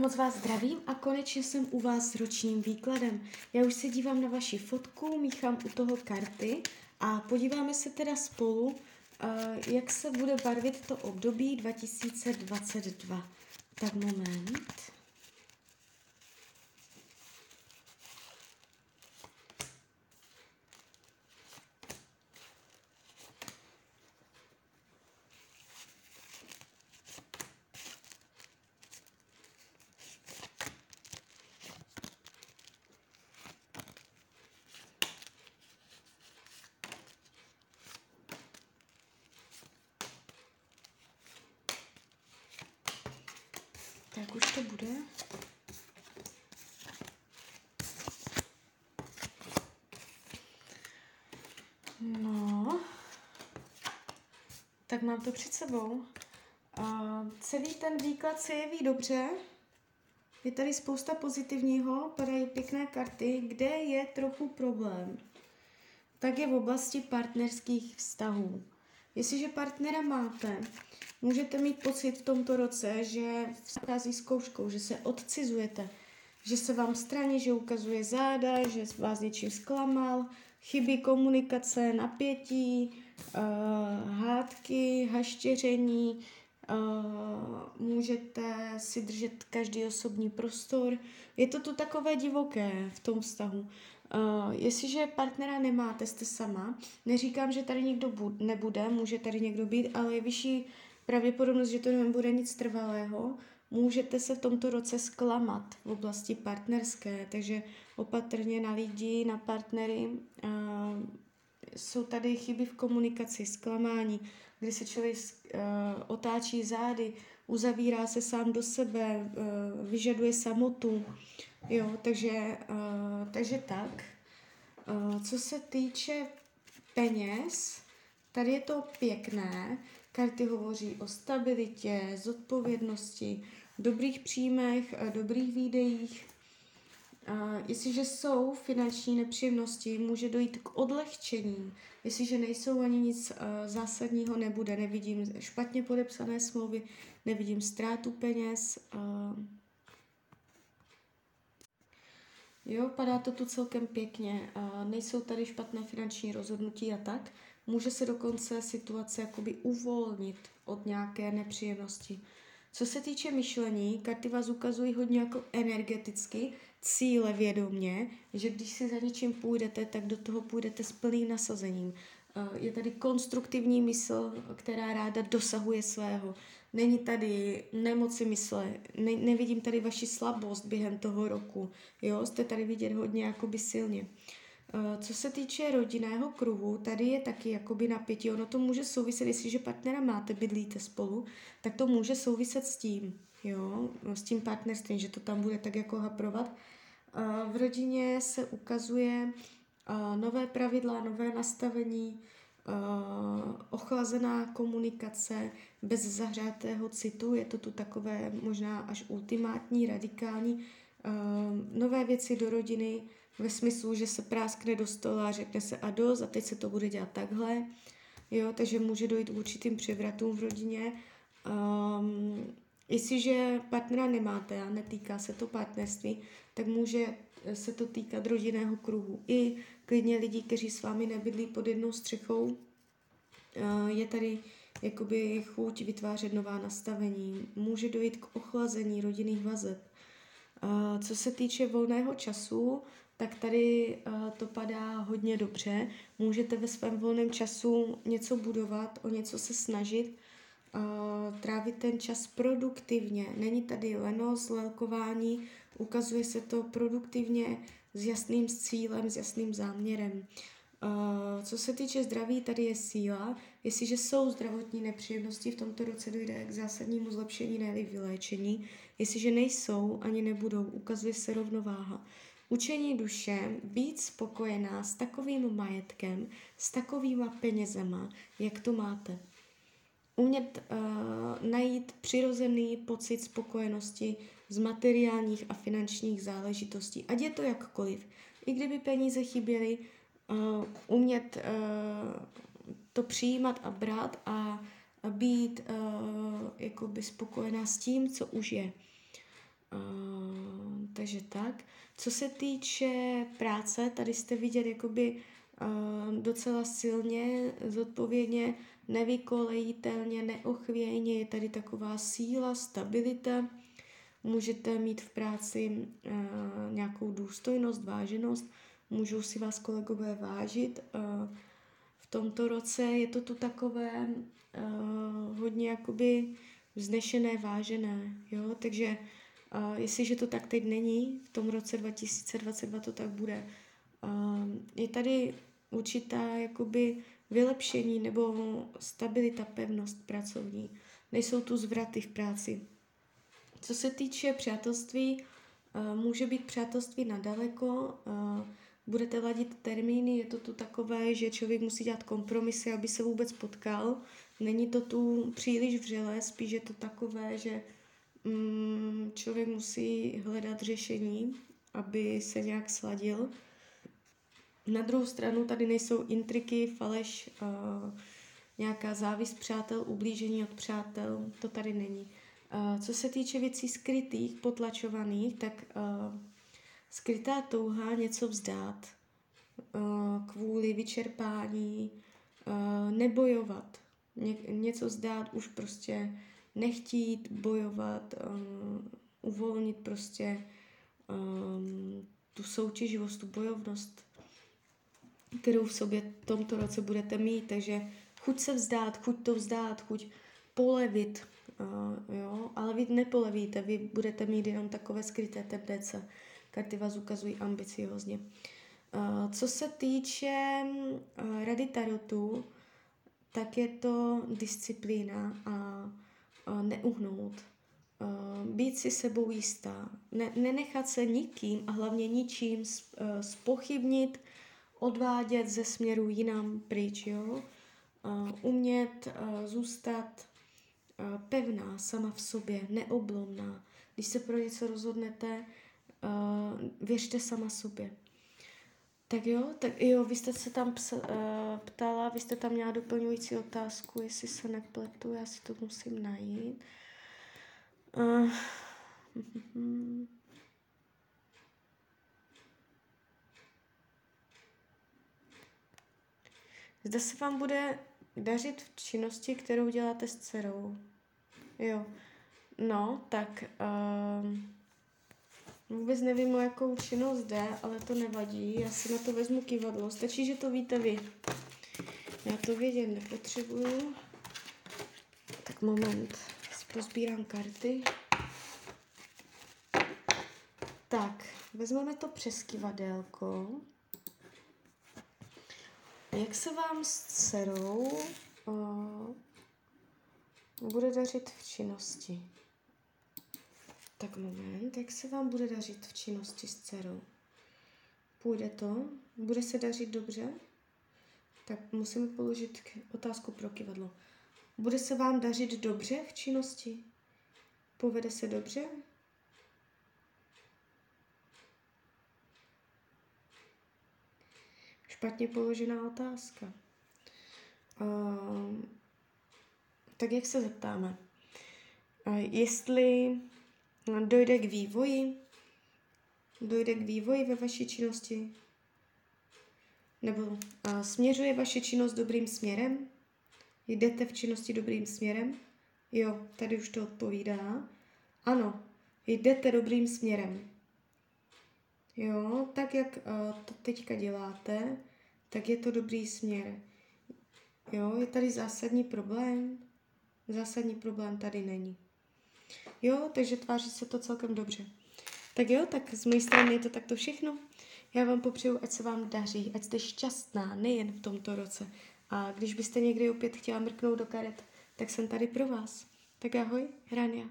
moc vás zdravím a konečně jsem u vás s ročním výkladem. Já už se dívám na vaši fotku, míchám u toho karty a podíváme se teda spolu, eh, jak se bude barvit to období 2022. Tak moment. Tak už to bude. No, tak mám to před sebou. A celý ten výklad se jeví dobře. Je tady spousta pozitivního, padají pěkné karty. Kde je trochu problém? Tak je v oblasti partnerských vztahů. Jestliže partnera máte, Můžete mít pocit v tomto roce, že vchází zkouškou, že se odcizujete, že se vám straní, že ukazuje záda, že vás něčím zklamal, chybí komunikace, napětí, uh, hádky, haštěření, uh, můžete si držet každý osobní prostor. Je to tu takové divoké v tom vztahu. Uh, jestliže partnera nemáte, jste sama, neříkám, že tady někdo bu- nebude, může tady někdo být, ale je vyšší pravděpodobnost, že to nebude nic trvalého, můžete se v tomto roce zklamat v oblasti partnerské, takže opatrně na lidi, na partnery. Jsou tady chyby v komunikaci, zklamání, kdy se člověk uh, otáčí zády, uzavírá se sám do sebe, uh, vyžaduje samotu. Jo, takže, uh, takže tak. Uh, co se týče peněz, tady je to pěkné, Karty hovoří o stabilitě, zodpovědnosti, dobrých příjmech, dobrých výdejích. Jestliže jsou finanční nepříjemnosti, může dojít k odlehčení. Jestliže nejsou ani nic zásadního, nebude. Nevidím špatně podepsané smlouvy, nevidím ztrátu peněz. Jo, padá to tu celkem pěkně. Nejsou tady špatné finanční rozhodnutí a tak. Může se dokonce situace jakoby uvolnit od nějaké nepříjemnosti. Co se týče myšlení, karty vás ukazují hodně jako energeticky, cíle vědomě, že když si za něčím půjdete, tak do toho půjdete s plným nasazením. Eh, je tady konstruktivní mysl, která ráda dosahuje svého. Není tady nemoci mysle, ne, nevidím tady vaši slabost během toho roku. Jo, jste tady vidět hodně jakoby silně. Uh, co se týče rodinného kruhu, tady je taky jakoby napětí. Ono to může souviset, jestliže partnera máte, bydlíte spolu, tak to může souviset s tím, jo, s tím partnerstvím, že to tam bude tak jako haprovat. Eh, v rodině se ukazuje eh, nové pravidla, nové nastavení, ochlazená komunikace bez zahřátého citu, je to tu takové možná až ultimátní, radikální, nové věci do rodiny, ve smyslu, že se práskne do stola řekne se a dost a teď se to bude dělat takhle. Jo, takže může dojít k určitým převratům v rodině. Um, jestliže partnera nemáte a netýká se to partnerství, tak může se to týkat rodinného kruhu. I klidně lidí, kteří s vámi nebydlí pod jednou střechou. Uh, je tady jakoby chuť vytvářet nová nastavení. Může dojít k ochlazení rodinných vazeb. Uh, co se týče volného času, tak tady uh, to padá hodně dobře. Můžete ve svém volném času něco budovat, o něco se snažit, uh, trávit ten čas produktivně. Není tady lenost, lelkování, ukazuje se to produktivně s jasným cílem, s jasným záměrem. Co se týče zdraví, tady je síla. Jestliže jsou zdravotní nepříjemnosti, v tomto roce dojde k zásadnímu zlepšení, ne vyléčení. Jestliže nejsou, ani nebudou, ukazuje se rovnováha. Učení duše, být spokojená s takovým majetkem, s takovýma penězema, jak to máte. Umět uh, najít přirozený pocit spokojenosti z materiálních a finančních záležitostí, ať je to jakkoliv. I kdyby peníze chyběly, uh, umět uh, to přijímat a brát a, být uh, jakoby spokojená s tím, co už je. Uh, takže tak. Co se týče práce, tady jste vidět jakoby uh, docela silně, zodpovědně, nevykolejitelně, neochvějně, je tady taková síla, stabilita, můžete mít v práci uh, nějakou důstojnost, váženost, můžou si vás kolegové vážit. Uh, v tomto roce je to tu takové uh, hodně jakoby vznešené, vážené, jo, takže uh, jestliže to tak teď není, v tom roce 2022 to tak bude. Uh, je tady určitá jakoby vylepšení nebo stabilita, pevnost pracovní. Nejsou tu zvraty v práci. Co se týče přátelství, může být přátelství nadaleko, budete ladit termíny, je to tu takové, že člověk musí dělat kompromisy, aby se vůbec potkal. Není to tu příliš vřelé, spíš je to takové, že mm, člověk musí hledat řešení, aby se nějak sladil. Na druhou stranu tady nejsou intriky, faleš, nějaká závist přátel, ublížení od přátel, to tady není. Co se týče věcí skrytých, potlačovaných, tak skrytá touha něco vzdát uh, kvůli vyčerpání, uh, nebojovat, ně, něco vzdát, už prostě nechtít bojovat, um, uvolnit prostě tu soutěživost, tu bojovnost, kterou v sobě tomto roce budete mít, takže chuť se vzdát, chuť to vzdát, chuť polevit, jo, ale vy nepolevíte, vy budete mít jenom takové skryté tendence. Karty vás ukazují ambiciozně. Uh, co se týče uh, rady tarotu, tak je to disciplína a uh, neuhnout. Uh, být si sebou jistá. Ne, nenechat se nikým a hlavně ničím spochybnit, odvádět ze směru jinam pryč. Jo? Umět zůstat pevná sama v sobě, neoblomná. Když se pro něco rozhodnete, uh, věřte sama sobě. Tak jo, tak jo, vy jste se tam psa, uh, ptala, vy jste tam měla doplňující otázku, jestli se nepletu, já si to musím najít. Uh, Zda se vám bude dařit v činnosti, kterou děláte s dcerou. Jo. No, tak... Uh, Vůbec nevím, o jakou činnost jde, ale to nevadí. Já si na to vezmu kivadlo. Stačí, že to víte vy. Já to vědět nepotřebuju. Tak moment. Si pozbírám karty. Tak, vezmeme to přes kivadélko. Jak se vám s dcerou uh, bude dařit v činnosti? Tak moment, jak se vám bude dařit v činnosti s dcerou? Půjde to? Bude se dařit dobře? Tak musíme položit otázku pro kivadlo. Bude se vám dařit dobře v činnosti? Povede se dobře? Špatně položená otázka. Uh, tak jak se zeptáme? Uh, jestli dojde k vývoji, dojde k vývoji ve vaší činnosti, nebo a, směřuje vaše činnost dobrým směrem, jdete v činnosti dobrým směrem, jo, tady už to odpovídá, ano, jdete dobrým směrem. Jo, tak jak a, to teďka děláte, tak je to dobrý směr. Jo, je tady zásadní problém? Zásadní problém tady není. Jo, takže tváří se to celkem dobře. Tak jo, tak z mé strany je to takto všechno. Já vám popřeju, ať se vám daří, ať jste šťastná, nejen v tomto roce. A když byste někdy opět chtěla mrknout do karet, tak jsem tady pro vás. Tak ahoj, Rania.